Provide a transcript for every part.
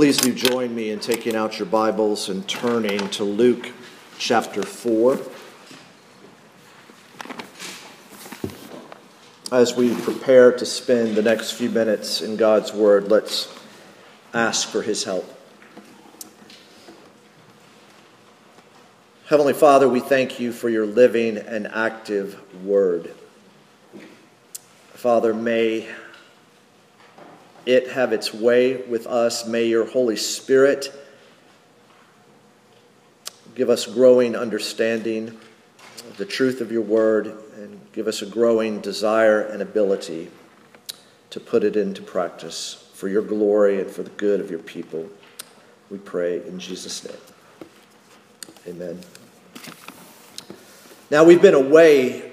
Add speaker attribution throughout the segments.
Speaker 1: Please do join me in taking out your Bibles and turning to Luke chapter 4. As we prepare to spend the next few minutes in God's Word, let's ask for His help. Heavenly Father, we thank you for your living and active Word. Father, may it have its way with us. May your Holy Spirit give us growing understanding of the truth of your word and give us a growing desire and ability to put it into practice for your glory and for the good of your people. We pray in Jesus' name. Amen. Now, we've been away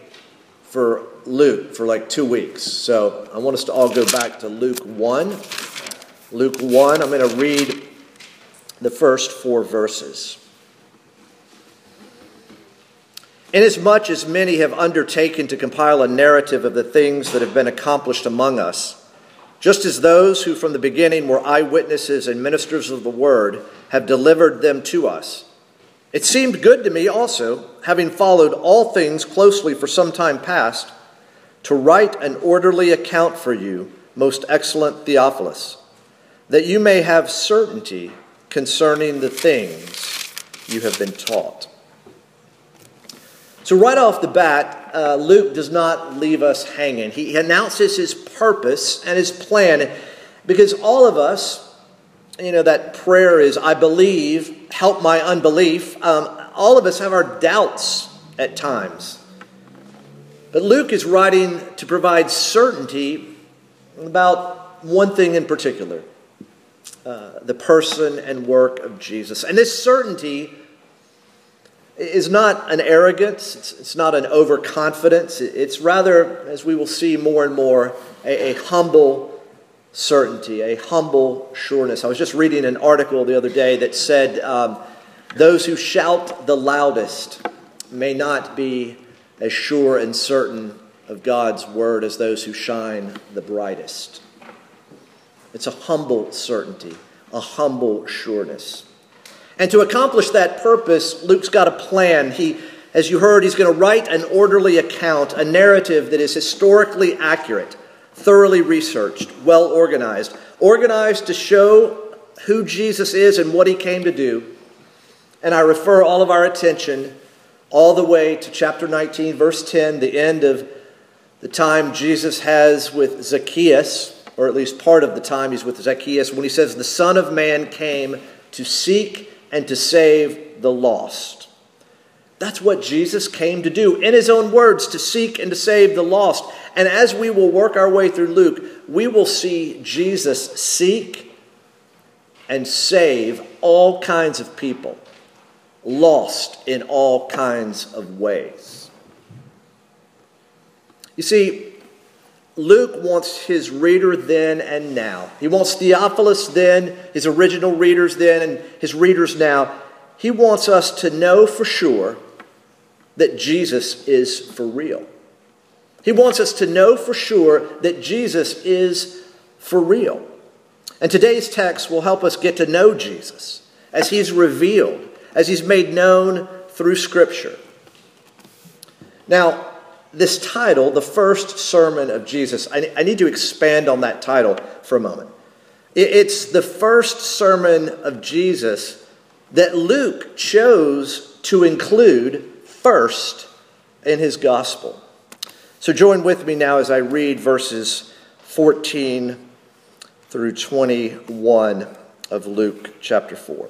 Speaker 1: for Luke for like two weeks. So I want us to all go back to Luke 1. Luke 1, I'm going to read the first four verses. Inasmuch as many have undertaken to compile a narrative of the things that have been accomplished among us, just as those who from the beginning were eyewitnesses and ministers of the word have delivered them to us. It seemed good to me also, having followed all things closely for some time past to write an orderly account for you, most excellent Theophilus, that you may have certainty concerning the things you have been taught. So, right off the bat, uh, Luke does not leave us hanging. He announces his purpose and his plan because all of us, you know, that prayer is, I believe, help my unbelief. Um, all of us have our doubts at times. But Luke is writing to provide certainty about one thing in particular uh, the person and work of Jesus. And this certainty is not an arrogance, it's, it's not an overconfidence. It's rather, as we will see more and more, a, a humble certainty, a humble sureness. I was just reading an article the other day that said, um, Those who shout the loudest may not be as sure and certain of God's word as those who shine the brightest. It's a humble certainty, a humble sureness. And to accomplish that purpose, Luke's got a plan. He, as you heard, he's going to write an orderly account, a narrative that is historically accurate, thoroughly researched, well organized, organized to show who Jesus is and what he came to do. And I refer all of our attention all the way to chapter 19, verse 10, the end of the time Jesus has with Zacchaeus, or at least part of the time he's with Zacchaeus, when he says, The Son of Man came to seek and to save the lost. That's what Jesus came to do, in his own words, to seek and to save the lost. And as we will work our way through Luke, we will see Jesus seek and save all kinds of people lost in all kinds of ways. You see, Luke wants his reader then and now. He wants Theophilus then, his original readers then, and his readers now. He wants us to know for sure that Jesus is for real. He wants us to know for sure that Jesus is for real. And today's text will help us get to know Jesus as he's revealed as he's made known through Scripture. Now, this title, the first sermon of Jesus, I, I need to expand on that title for a moment. It, it's the first sermon of Jesus that Luke chose to include first in his gospel. So join with me now as I read verses 14 through 21 of Luke chapter 4.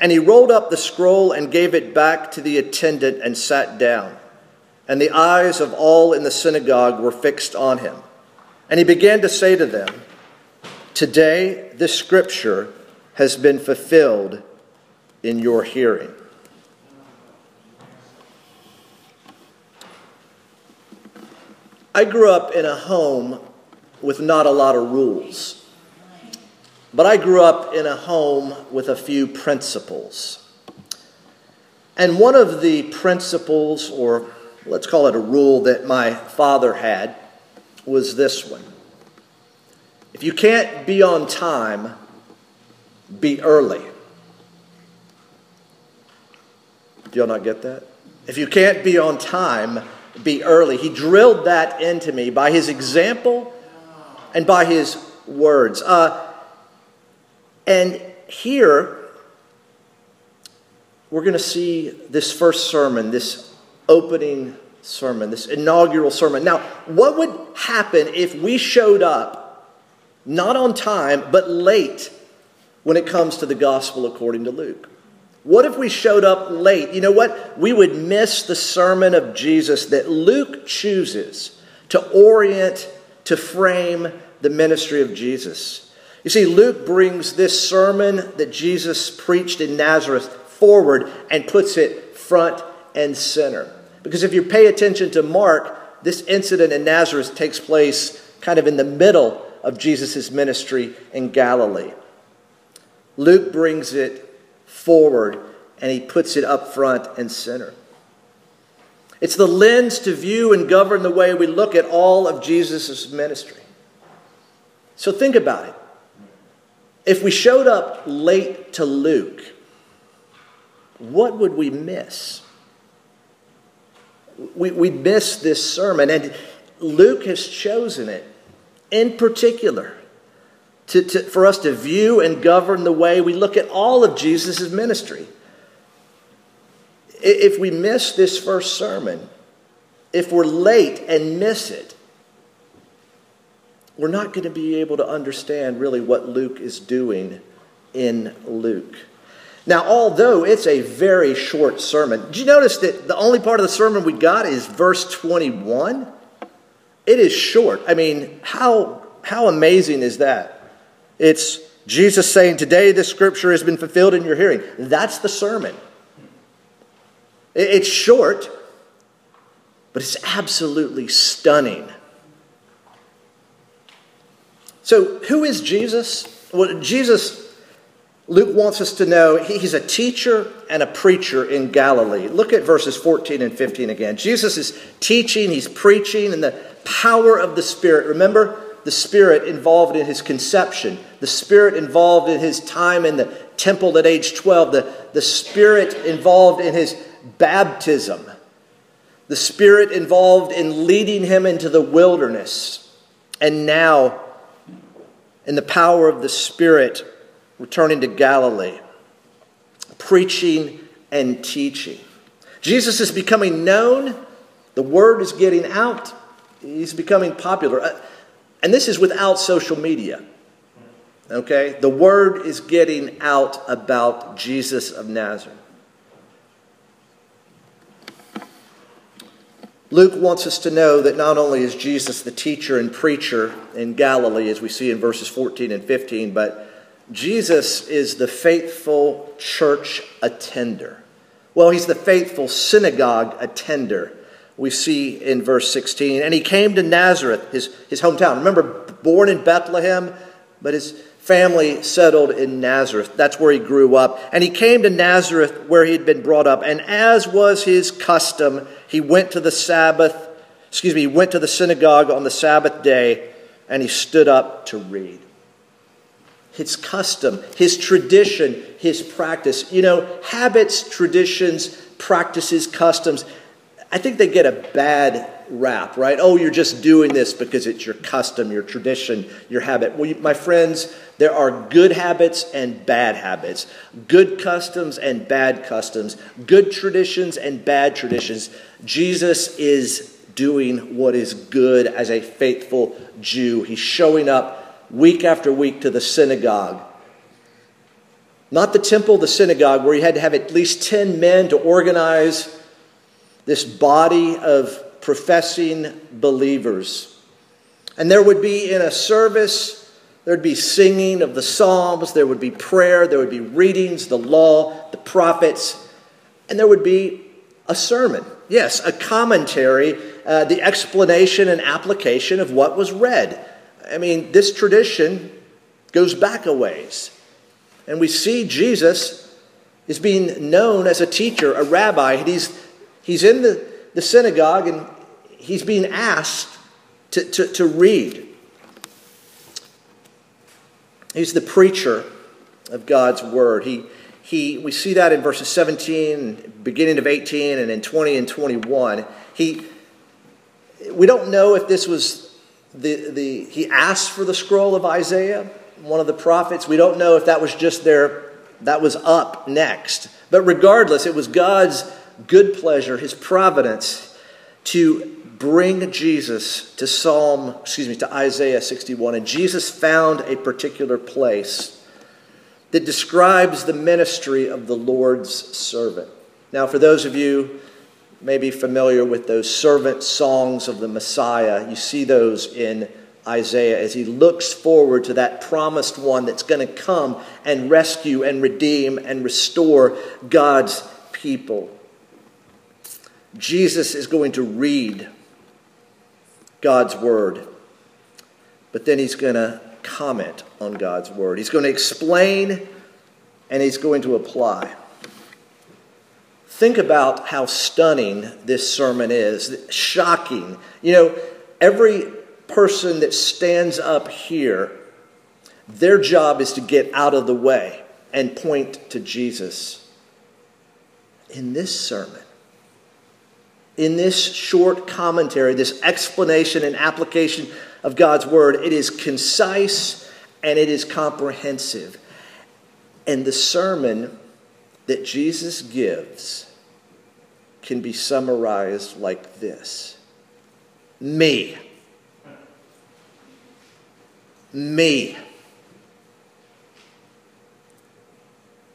Speaker 1: And he rolled up the scroll and gave it back to the attendant and sat down. And the eyes of all in the synagogue were fixed on him. And he began to say to them, Today this scripture has been fulfilled in your hearing. I grew up in a home with not a lot of rules, but I grew up in a home with a few principles. And one of the principles, or let's call it a rule, that my father had was this one If you can't be on time, be early. Do y'all not get that? If you can't be on time, be early. He drilled that into me by his example and by his words. Uh, and here, we're going to see this first sermon, this opening sermon, this inaugural sermon. Now, what would happen if we showed up not on time, but late when it comes to the gospel according to Luke? What if we showed up late? You know what? We would miss the sermon of Jesus that Luke chooses to orient, to frame the ministry of Jesus. You see, Luke brings this sermon that Jesus preached in Nazareth forward and puts it front and center. Because if you pay attention to Mark, this incident in Nazareth takes place kind of in the middle of Jesus' ministry in Galilee. Luke brings it forward and he puts it up front and center. It's the lens to view and govern the way we look at all of Jesus' ministry. So think about it. If we showed up late to Luke, what would we miss? We, would miss this sermon, and Luke has chosen it in particular to, to, for us to view and govern the way we look at all of Jesus' ministry. If we miss this first sermon, if we're late and miss it, we're not going to be able to understand really what Luke is doing in Luke. Now, although it's a very short sermon, did you notice that the only part of the sermon we got is verse 21? It is short. I mean, how, how amazing is that? It's Jesus saying, Today this scripture has been fulfilled in your hearing. That's the sermon. It's short, but it's absolutely stunning. So, who is Jesus? Well, Jesus, Luke wants us to know he's a teacher and a preacher in Galilee. Look at verses 14 and 15 again. Jesus is teaching, he's preaching in the power of the Spirit. Remember, the Spirit involved in his conception, the Spirit involved in his time in the temple at age 12, the, the Spirit involved in his baptism, the Spirit involved in leading him into the wilderness, and now in the power of the Spirit returning to Galilee, preaching and teaching. Jesus is becoming known, the word is getting out, he's becoming popular. Uh, and this is without social media. Okay? The word is getting out about Jesus of Nazareth. Luke wants us to know that not only is Jesus the teacher and preacher in Galilee, as we see in verses 14 and 15, but Jesus is the faithful church attender. Well, he's the faithful synagogue attender we see in verse 16. And he came to Nazareth, his, his hometown. Remember, born in Bethlehem, but his family settled in Nazareth. That's where he grew up. And he came to Nazareth where he had been brought up. And as was his custom, he went to the Sabbath, excuse me, he went to the synagogue on the Sabbath day and he stood up to read. His custom, his tradition, his practice. You know, habits, traditions, practices, customs, I think they get a bad rap, right? Oh, you're just doing this because it's your custom, your tradition, your habit. Well, my friends, there are good habits and bad habits, good customs and bad customs, good traditions and bad traditions. Jesus is doing what is good as a faithful Jew. He's showing up week after week to the synagogue. Not the temple, the synagogue, where you had to have at least 10 men to organize this body of professing believers. And there would be in a service, there'd be singing of the Psalms, there would be prayer, there would be readings, the law, the prophets, and there would be a sermon. Yes, a commentary, uh, the explanation and application of what was read. I mean, this tradition goes back a ways. And we see Jesus is being known as a teacher, a rabbi. He's He's in the, the synagogue and he's being asked to, to, to read. He's the preacher of God's word. He, he, we see that in verses 17, beginning of 18, and in 20 and 21. He, we don't know if this was the, the, he asked for the scroll of Isaiah, one of the prophets. We don't know if that was just there, that was up next. But regardless, it was God's good pleasure, his providence, to bring Jesus to Psalm, excuse me, to Isaiah 61. And Jesus found a particular place that describes the ministry of the Lord's servant. Now, for those of you maybe familiar with those servant songs of the Messiah, you see those in Isaiah as he looks forward to that promised one that's going to come and rescue and redeem and restore God's people. Jesus is going to read God's word, but then he's going to comment on God's word. He's going to explain and he's going to apply. Think about how stunning this sermon is, shocking. You know, every person that stands up here, their job is to get out of the way and point to Jesus. In this sermon, in this short commentary, this explanation and application of God's word, it is concise and it is comprehensive. And the sermon that Jesus gives can be summarized like this Me. Me.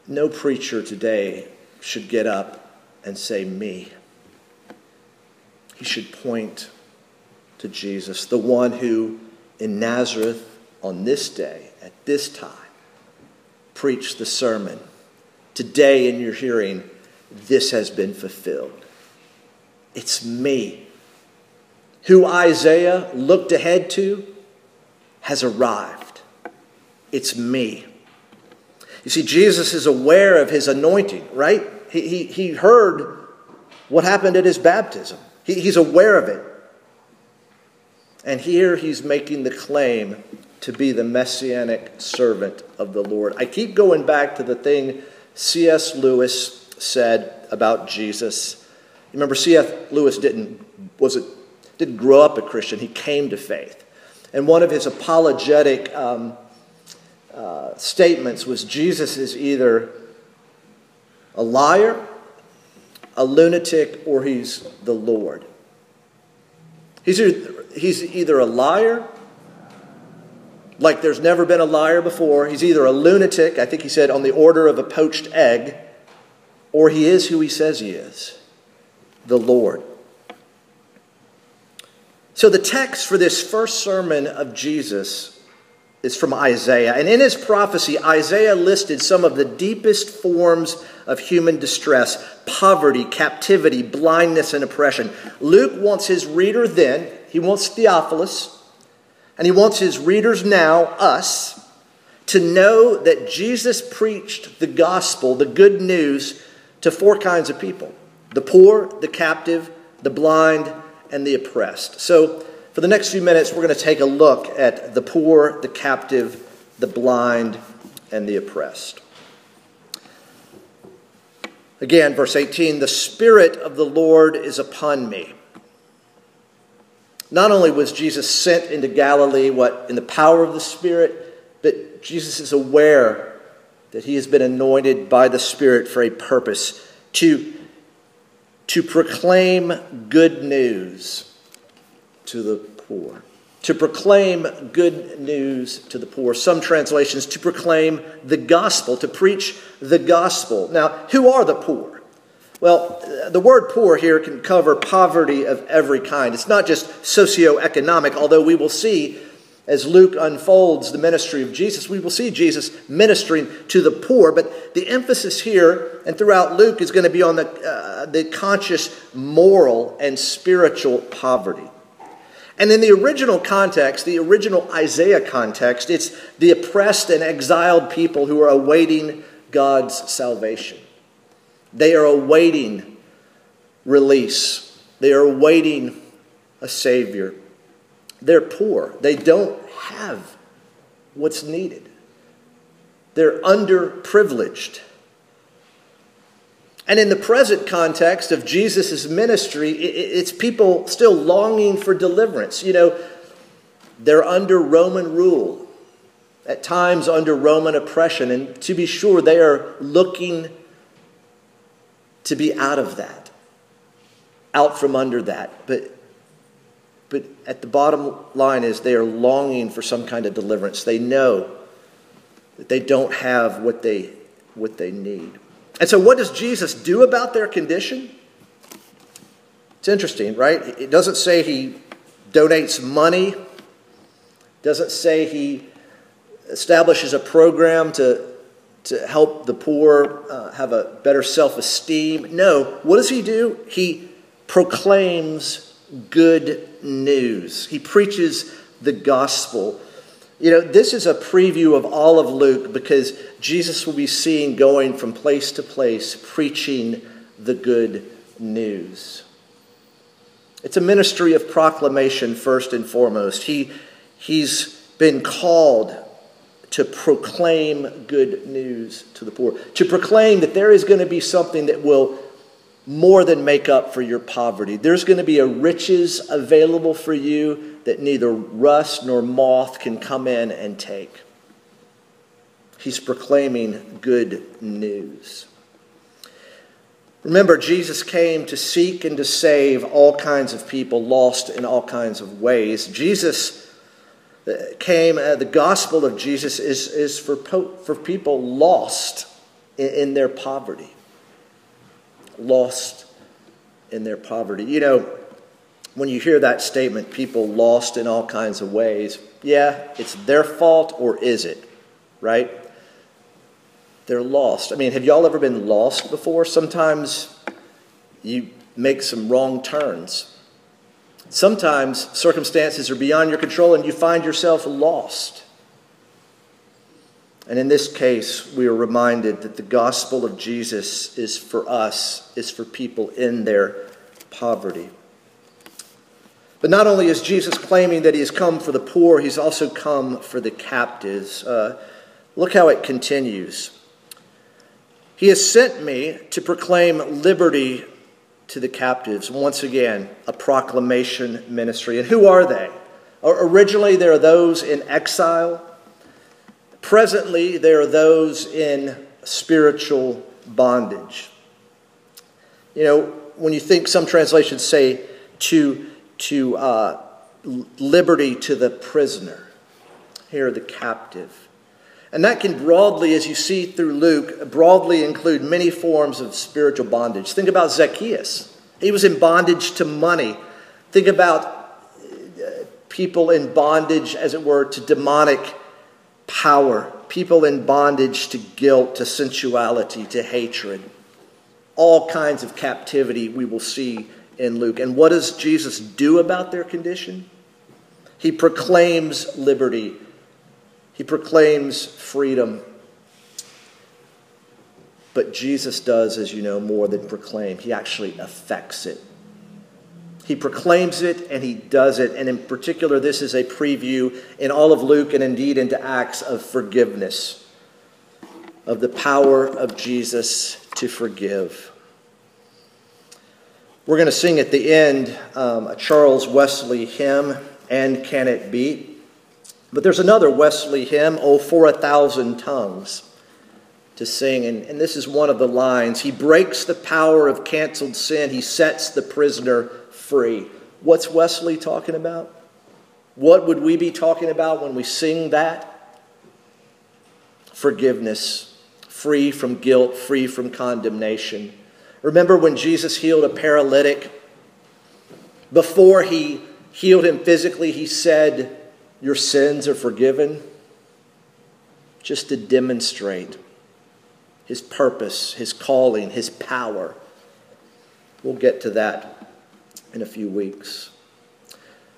Speaker 1: No preacher today should get up and say, Me he should point to Jesus, the one who in Nazareth on this day, at this time, preached the sermon. Today, in your hearing, this has been fulfilled. It's me. Who Isaiah looked ahead to has arrived. It's me. You see, Jesus is aware of his anointing, right? He, he, he heard what happened at his baptism. He, he's aware of it. And here he's making the claim to be the messianic servant of the Lord. I keep going back to the thing C.S. Lewis said about Jesus. Remember, C.S. Lewis didn't, was it, didn't grow up a Christian, he came to faith. And one of his apologetic um, uh, statements was Jesus is either a liar a lunatic or he's the Lord. He's either, he's either a liar, like there's never been a liar before, he's either a lunatic, I think he said on the order of a poached egg, or he is who he says he is the Lord. So, the text for this first sermon of Jesus is from Isaiah. And in his prophecy, Isaiah listed some of the deepest forms of human distress poverty, captivity, blindness, and oppression. Luke wants his reader then, he wants Theophilus, and he wants his readers now, us, to know that Jesus preached the gospel, the good news, to four kinds of people the poor, the captive, the blind, and the oppressed. So, for the next few minutes, we're going to take a look at the poor, the captive, the blind, and the oppressed. Again, verse 18 The Spirit of the Lord is upon me, Not only was Jesus sent into Galilee, what, in the power of the Spirit, but Jesus is aware that he has been anointed by the Spirit for a purpose to, to proclaim good news to the poor. To proclaim good news to the poor. Some translations, to proclaim the gospel, to preach the gospel. Now, who are the poor? Well, the word poor here can cover poverty of every kind. It's not just socioeconomic, although we will see as Luke unfolds the ministry of Jesus, we will see Jesus ministering to the poor. But the emphasis here and throughout Luke is going to be on the, uh, the conscious moral and spiritual poverty. And in the original context, the original Isaiah context, it's the oppressed and exiled people who are awaiting God's salvation. They are awaiting release, they are awaiting a Savior. They're poor, they don't have what's needed, they're underprivileged. And in the present context of Jesus' ministry, it's people still longing for deliverance. You know, they're under Roman rule, at times under Roman oppression. And to be sure, they are looking to be out of that, out from under that. But, but at the bottom line is they are longing for some kind of deliverance. They know that they don't have what they, what they need. And so, what does Jesus do about their condition? It's interesting, right? It doesn't say he donates money, doesn't say he establishes a program to, to help the poor uh, have a better self esteem. No, what does he do? He proclaims good news, he preaches the gospel. You know, this is a preview of all of Luke because Jesus will be seen going from place to place preaching the good news. It's a ministry of proclamation, first and foremost. He, he's been called to proclaim good news to the poor, to proclaim that there is going to be something that will more than make up for your poverty. There's going to be a riches available for you that neither rust nor moth can come in and take. He's proclaiming good news. Remember, Jesus came to seek and to save all kinds of people lost in all kinds of ways. Jesus uh, came, uh, the gospel of Jesus is, is for, po- for people lost in, in their poverty. Lost in their poverty. You know, when you hear that statement, people lost in all kinds of ways, yeah, it's their fault or is it? Right? They're lost. I mean, have y'all ever been lost before? Sometimes you make some wrong turns. Sometimes circumstances are beyond your control and you find yourself lost. And in this case, we are reminded that the gospel of Jesus is for us, is for people in their poverty. But not only is Jesus claiming that he has come for the poor, he's also come for the captives. Uh, look how it continues. He has sent me to proclaim liberty to the captives. Once again, a proclamation ministry. And who are they? Originally, there are those in exile. Presently, there are those in spiritual bondage. You know, when you think some translations say to to uh, liberty to the prisoner. Here, the captive. And that can broadly, as you see through Luke, broadly include many forms of spiritual bondage. Think about Zacchaeus. He was in bondage to money. Think about uh, people in bondage, as it were, to demonic power, people in bondage to guilt, to sensuality, to hatred. All kinds of captivity we will see in Luke. And what does Jesus do about their condition? He proclaims liberty, he proclaims freedom. But Jesus does, as you know, more than proclaim, he actually affects it. He proclaims it and he does it. And in particular, this is a preview in all of Luke and indeed into Acts of forgiveness, of the power of Jesus to forgive. We're going to sing at the end um, a Charles Wesley hymn, And Can It Be? But there's another Wesley hymn, Oh, for a Thousand Tongues, to sing. And, and this is one of the lines He breaks the power of canceled sin, He sets the prisoner free. What's Wesley talking about? What would we be talking about when we sing that? Forgiveness, free from guilt, free from condemnation Remember when Jesus healed a paralytic? Before he healed him physically, he said, Your sins are forgiven. Just to demonstrate his purpose, his calling, his power. We'll get to that in a few weeks.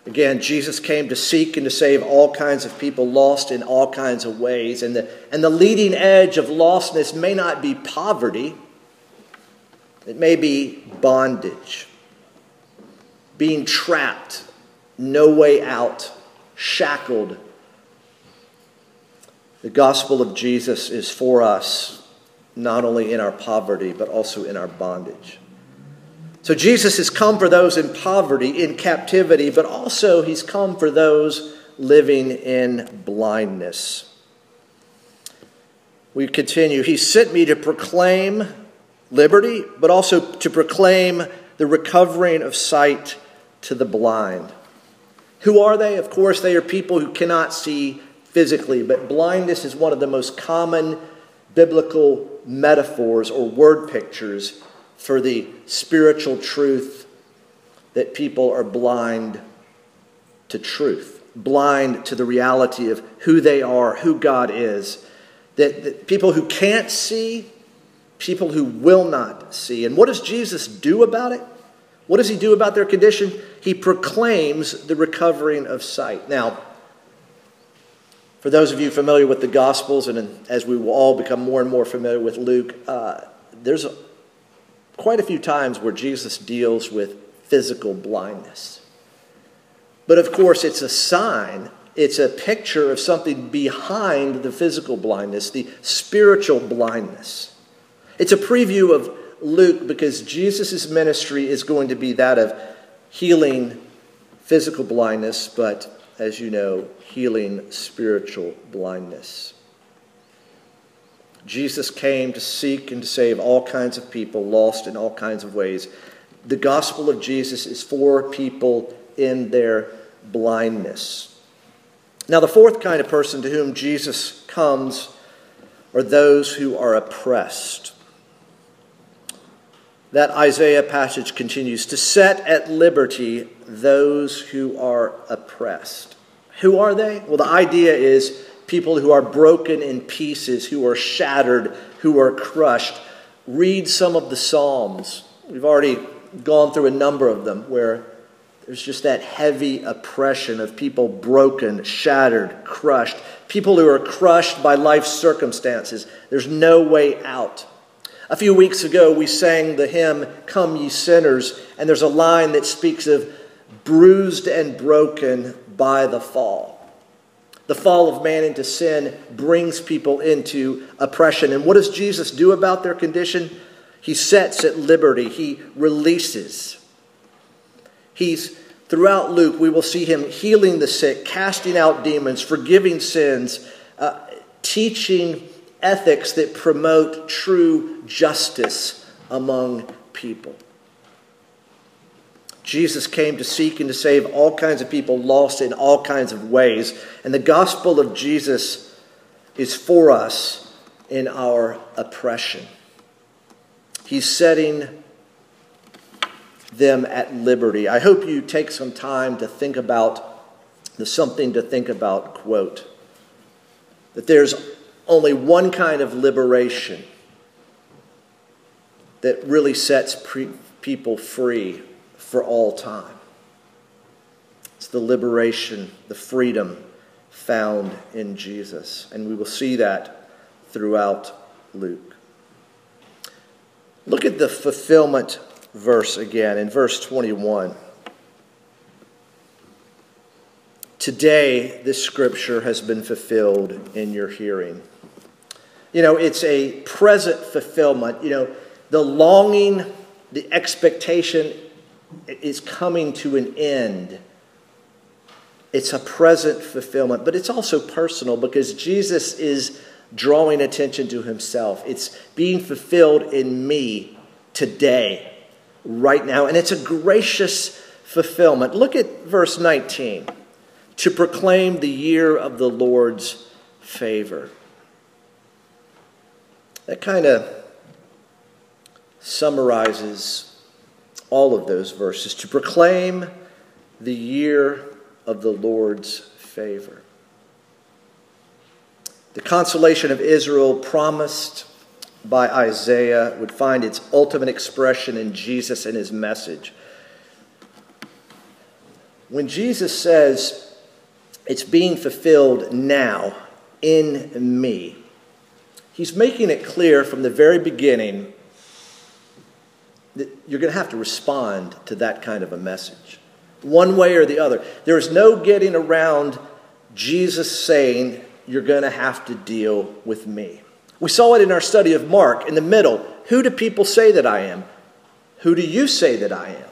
Speaker 1: Again, Jesus came to seek and to save all kinds of people lost in all kinds of ways. And the, and the leading edge of lostness may not be poverty, it may be bondage, being trapped, no way out, shackled. The gospel of Jesus is for us, not only in our poverty, but also in our bondage. So Jesus has come for those in poverty, in captivity, but also he's come for those living in blindness. We continue. He sent me to proclaim liberty, but also to proclaim the recovering of sight to the blind. Who are they? Of course, they are people who cannot see physically, but blindness is one of the most common biblical metaphors or word pictures for the spiritual truth that people are blind to truth, blind to the reality of who they are, who God is. That, that people who can't see people who will not see. And what does Jesus do about it? What does he do about their condition? He proclaims the recovering of sight. Now, for those of you familiar with the Gospels, and as we will all become more and more familiar with Luke, uh, there's a, quite a few times where Jesus deals with physical blindness. But of course, it's a sign, it's a picture of something behind the physical blindness, the spiritual blindness. It's a preview of Luke because Jesus' ministry is going to be that of healing physical blindness, but as you know, healing spiritual blindness. Jesus came to seek and to save all kinds of people lost in all kinds of ways. The gospel of Jesus is for people in their blindness. Now, the fourth kind of person to whom Jesus comes are those who are oppressed that Isaiah passage continues to set at liberty those who are oppressed. Who are they? Well, the idea is people who are broken in pieces, who are shattered, who are crushed. Read some of the Psalms. We've already gone through a number of them where there's just that heavy oppression of people broken, shattered, crushed. People who are crushed by life's circumstances. There's no way out. A few weeks ago, we sang the hymn, Come Ye Sinners, and there's a line that speaks of bruised and broken by the fall. The fall of man into sin brings people into oppression. And what does Jesus do about their condition? He sets at liberty, he releases. He's throughout Luke, we will see him healing the sick, casting out demons, forgiving sins, uh, teaching ethics that promote true justice among people. Jesus came to seek and to save all kinds of people lost in all kinds of ways. And the gospel of Jesus is for us in our oppression. He's setting them at liberty. I hope you take some time to think about the something to think about quote. That there's only one kind of liberation that really sets pre- people free for all time. It's the liberation, the freedom found in Jesus. And we will see that throughout Luke. Look at the fulfillment verse again in verse 21. Today, this scripture has been fulfilled in your hearing. You know, it's a present fulfillment. You know, the longing, the expectation is coming to an end. It's a present fulfillment, but it's also personal because Jesus is drawing attention to himself. It's being fulfilled in me today, right now, and it's a gracious fulfillment. Look at verse 19 to proclaim the year of the Lord's favor. That kind of summarizes all of those verses to proclaim the year of the Lord's favor. The consolation of Israel promised by Isaiah would find its ultimate expression in Jesus and his message. When Jesus says, It's being fulfilled now in me, he's making it clear from the very beginning that you're going to have to respond to that kind of a message, one way or the other. There is no getting around Jesus saying, You're going to have to deal with me. We saw it in our study of Mark in the middle. Who do people say that I am? Who do you say that I am?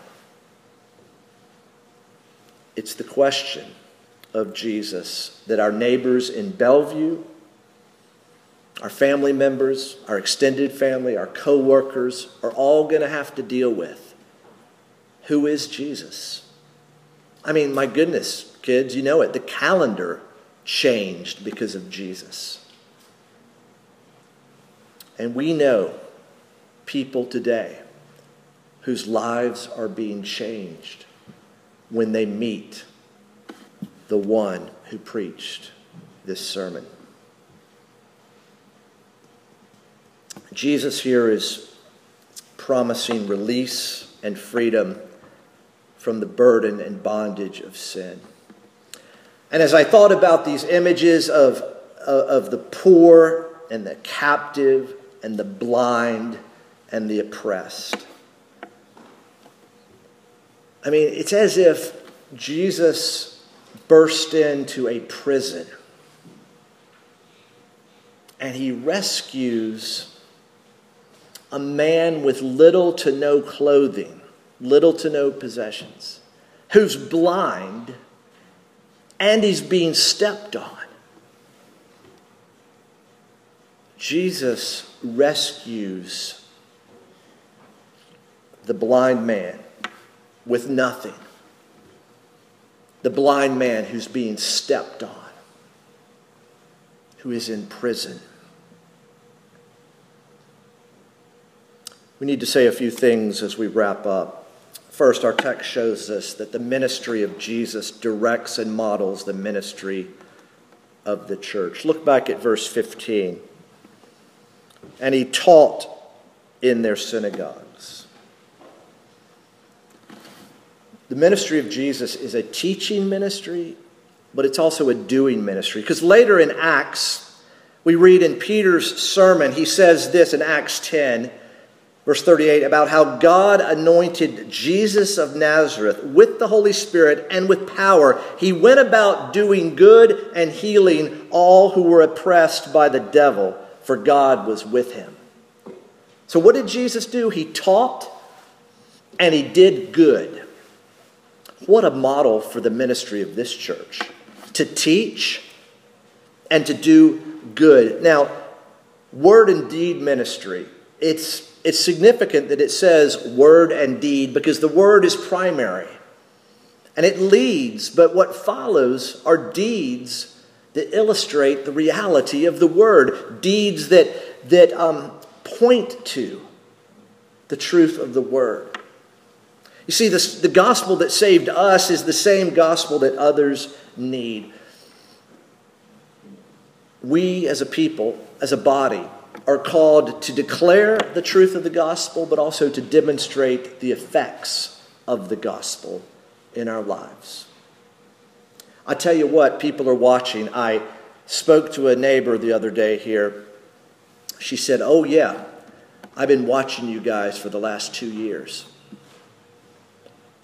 Speaker 1: It's the question of Jesus that our neighbors in Bellevue, our family members, our extended family, our co workers are all going to have to deal with. Who is Jesus? I mean, my goodness, kids, you know it. The calendar changed because of Jesus. And we know people today whose lives are being changed when they meet the one who preached this sermon. Jesus here is promising release and freedom from the burden and bondage of sin. And as I thought about these images of, uh, of the poor and the captive and the blind and the oppressed, I mean, it's as if Jesus burst into a prison and he rescues a man with little to no clothing, little to no possessions, who's blind and he's being stepped on. Jesus rescues the blind man with nothing, the blind man who's being stepped on, who is in prison. We need to say a few things as we wrap up. First, our text shows us that the ministry of Jesus directs and models the ministry of the church. Look back at verse 15. And he taught in their synagogues. The ministry of Jesus is a teaching ministry, but it's also a doing ministry. Because later in Acts, we read in Peter's sermon, he says this in Acts 10 verse 38, about how God anointed Jesus of Nazareth with the Holy Spirit and with power. He went about doing good and healing all who were oppressed by the devil, for God was with him. So, what did Jesus do? He taught and he did good. What a model for the ministry of this church to teach and to do good. Now, word and deed ministry, it's it's significant that it says word and deed because the word is primary and it leads, but what follows are deeds that illustrate the reality of the word, deeds that, that um, point to the truth of the word. You see, this, the gospel that saved us is the same gospel that others need. We as a people, as a body, are called to declare the truth of the gospel, but also to demonstrate the effects of the gospel in our lives. I tell you what, people are watching. I spoke to a neighbor the other day here. She said, Oh, yeah, I've been watching you guys for the last two years.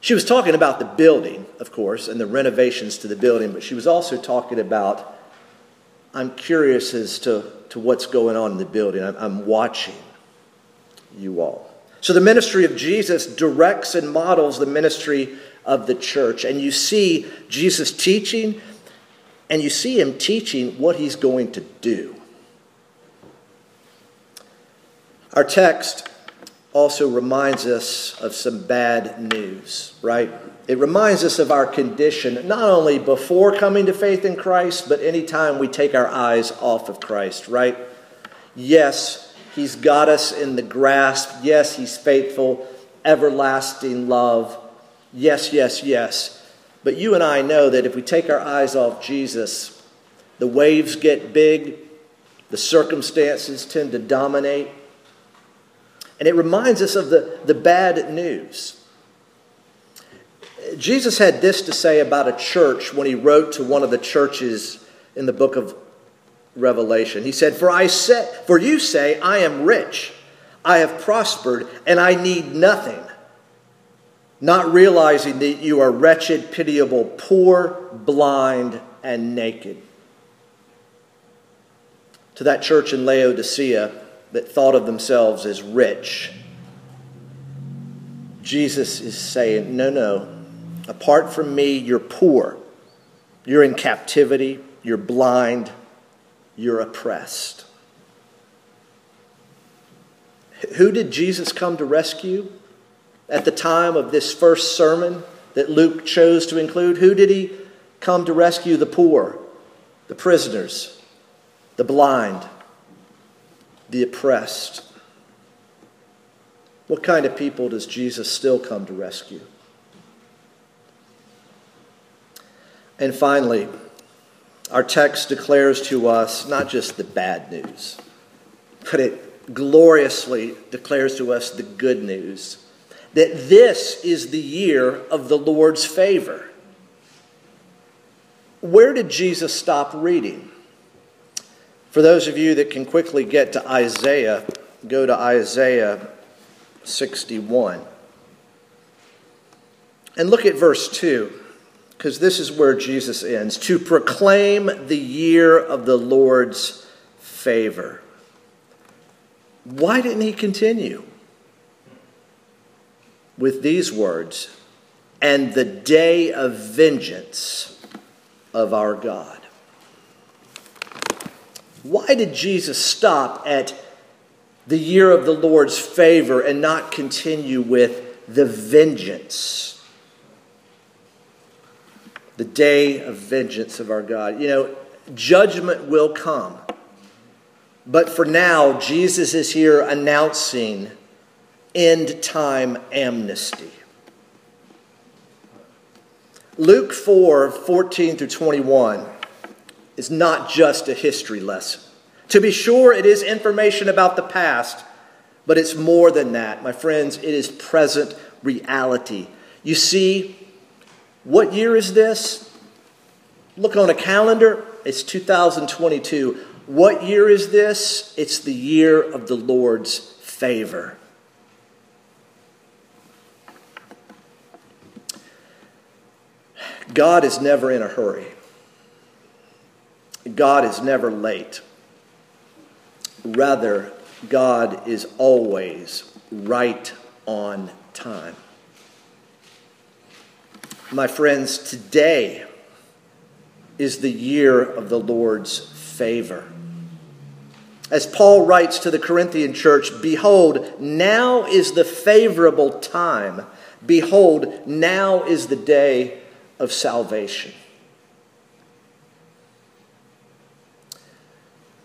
Speaker 1: She was talking about the building, of course, and the renovations to the building, but she was also talking about I'm curious as to, to what's going on in the building. I'm, I'm watching you all. So the ministry of Jesus directs and models the ministry of the church. And you see Jesus teaching, and you see him teaching what he's going to do. Our text also reminds us of some bad news, right? It reminds us of our condition, not only before coming to faith in Christ, but anytime we take our eyes off of Christ, right? Yes, He's got us in the grasp. Yes, He's faithful, everlasting love. Yes, yes, yes. But you and I know that if we take our eyes off Jesus, the waves get big, the circumstances tend to dominate. And it reminds us of the, the bad news. Jesus had this to say about a church when he wrote to one of the churches in the book of Revelation. He said, For I say, for you say, I am rich, I have prospered, and I need nothing, not realizing that you are wretched, pitiable, poor, blind, and naked. To that church in Laodicea that thought of themselves as rich, Jesus is saying, No, no. Apart from me, you're poor. You're in captivity. You're blind you're oppressed. Who did Jesus come to rescue at the time of this first sermon that Luke chose to include? Who did he come to rescue? The poor, the prisoners, the blind, the oppressed. What kind of people does Jesus still come to rescue? And finally, our text declares to us not just the bad news, but it gloriously declares to us the good news that this is the year of the Lord's favor. Where did Jesus stop reading? For those of you that can quickly get to Isaiah, go to Isaiah 61. And look at verse 2 because this is where Jesus ends to proclaim the year of the Lord's favor. Why didn't he continue with these words? And the day of vengeance of our God. Why did Jesus stop at the year of the Lord's favor and not continue with the vengeance the day of vengeance of our God. You know, judgment will come. But for now, Jesus is here announcing end time amnesty. Luke 4 14 through 21 is not just a history lesson. To be sure, it is information about the past, but it's more than that. My friends, it is present reality. You see, what year is this? Look on a calendar, it's 2022. What year is this? It's the year of the Lord's favor. God is never in a hurry. God is never late. Rather, God is always right on time. My friends, today is the year of the Lord's favor. As Paul writes to the Corinthian church, Behold, now is the favorable time. Behold, now is the day of salvation.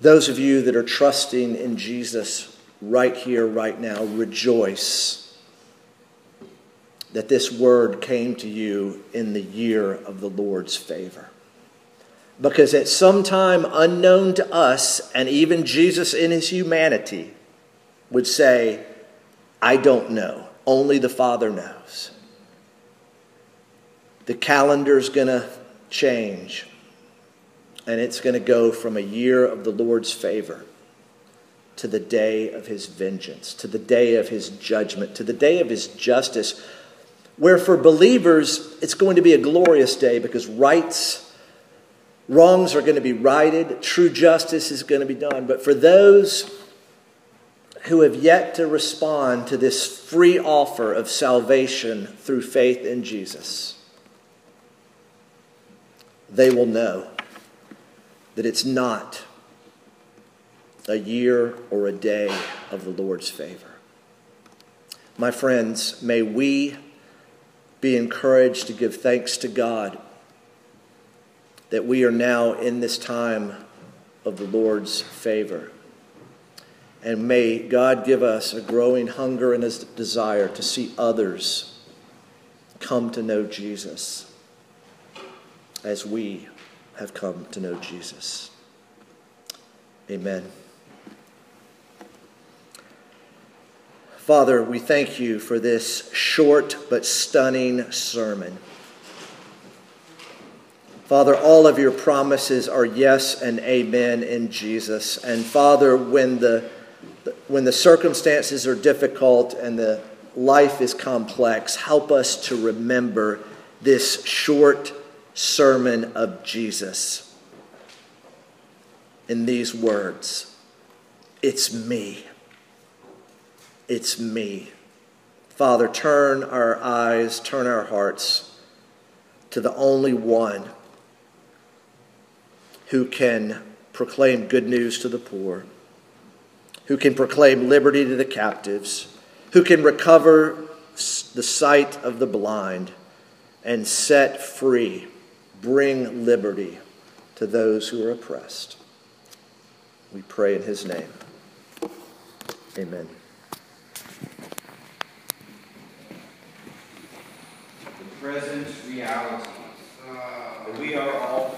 Speaker 1: Those of you that are trusting in Jesus right here, right now, rejoice that this word came to you in the year of the Lord's favor. Because at some time unknown to us, and even Jesus in his humanity would say, I don't know. Only the Father knows. The calendar's going to change, and it's going to go from a year of the Lord's favor to the day of his vengeance, to the day of his judgment, to the day of his justice where for believers, it's going to be a glorious day because rights, wrongs are going to be righted, true justice is going to be done. But for those who have yet to respond to this free offer of salvation through faith in Jesus, they will know that it's not a year or a day of the Lord's favor. My friends, may we be encouraged to give thanks to God that we are now in this time of the Lord's favor. And may God give us a growing hunger and a desire to see others come to know Jesus as we have come to know Jesus. Amen. Father, we thank you for this short but stunning sermon. Father, all of your promises are yes and amen in Jesus. And Father, when the, when the circumstances are difficult and the life is complex, help us to remember this short sermon of Jesus in these words It's me. It's me. Father, turn our eyes, turn our hearts to the only one who can proclaim good news to the poor, who can proclaim liberty to the captives, who can recover the sight of the blind and set free, bring liberty to those who are oppressed. We pray in his name. Amen.
Speaker 2: Present realities. We are all